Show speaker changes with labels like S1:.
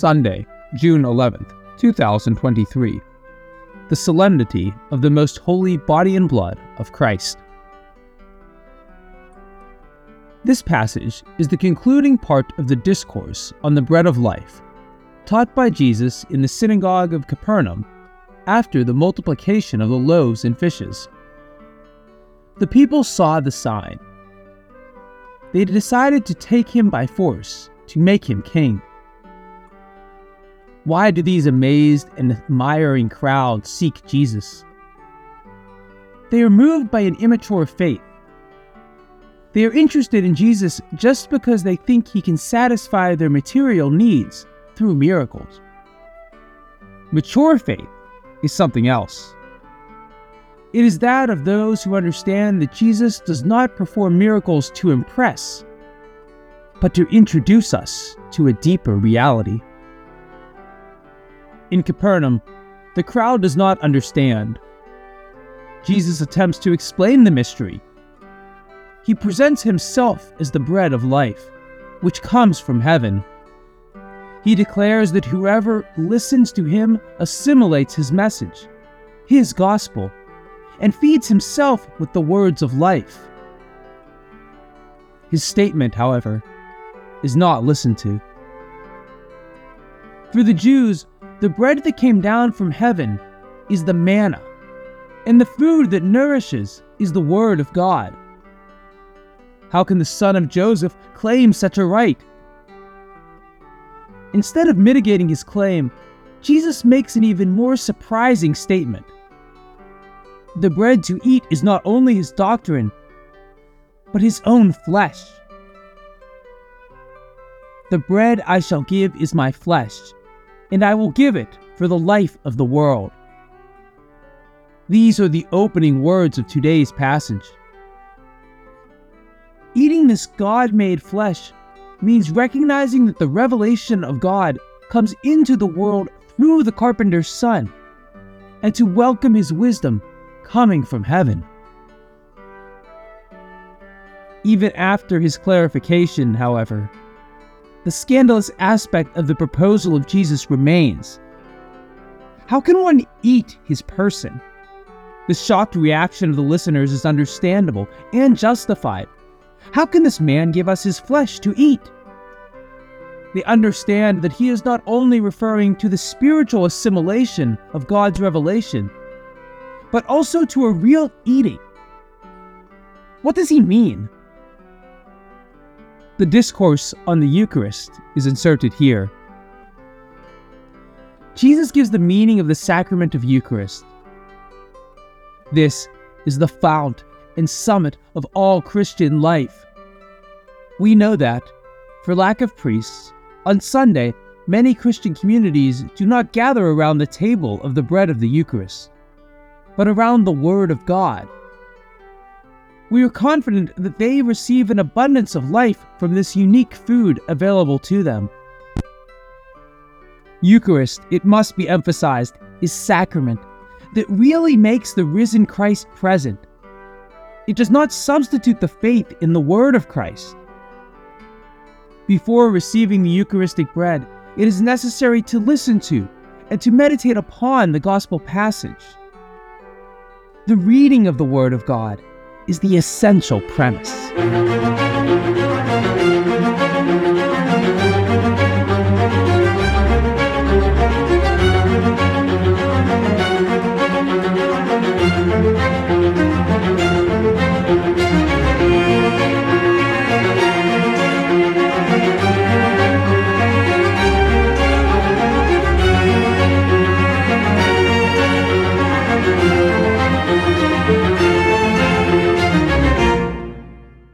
S1: Sunday, June 11th, 2023. The Solemnity of the Most Holy Body and Blood of Christ. This passage is the concluding part of the discourse on the bread of life, taught by Jesus in the synagogue of Capernaum after the multiplication of the loaves and fishes. The people saw the sign. They decided to take him by force to make him king. Why do these amazed and admiring crowds seek Jesus? They are moved by an immature faith they are interested in Jesus just because they think he can satisfy their material needs through miracles. Mature faith is something else. It is that of those who understand that Jesus does not perform miracles to impress, but to introduce us to a deeper reality. In Capernaum, the crowd does not understand. Jesus attempts to explain the mystery he presents himself as the bread of life, which comes from heaven. He declares that whoever listens to him assimilates his message, his gospel, and feeds himself with the words of life. His statement, however, is not listened to. For the Jews, the bread that came down from heaven is the manna, and the food that nourishes is the Word of God. How can the son of Joseph claim such a right? Instead of mitigating his claim, Jesus makes an even more surprising statement. The bread to eat is not only his doctrine, but his own flesh. The bread I shall give is my flesh, and I will give it for the life of the world. These are the opening words of today's passage. Eating this God made flesh means recognizing that the revelation of God comes into the world through the carpenter's son, and to welcome his wisdom coming from heaven. Even after his clarification, however, the scandalous aspect of the proposal of Jesus remains. How can one eat his person? The shocked reaction of the listeners is understandable and justified. How can this man give us his flesh to eat? They understand that he is not only referring to the spiritual assimilation of God's revelation, but also to a real eating. What does he mean? The discourse on the Eucharist is inserted here. Jesus gives the meaning of the sacrament of Eucharist. This is the fount and summit of all Christian life. We know that, for lack of priests, on Sunday, many Christian communities do not gather around the table of the bread of the Eucharist, but around the Word of God. We are confident that they receive an abundance of life from this unique food available to them. Eucharist, it must be emphasized, is sacrament that really makes the risen Christ present it does not substitute the faith in the Word of Christ. Before receiving the Eucharistic bread, it is necessary to listen to and to meditate upon the Gospel passage. The reading of the Word of God is the essential premise.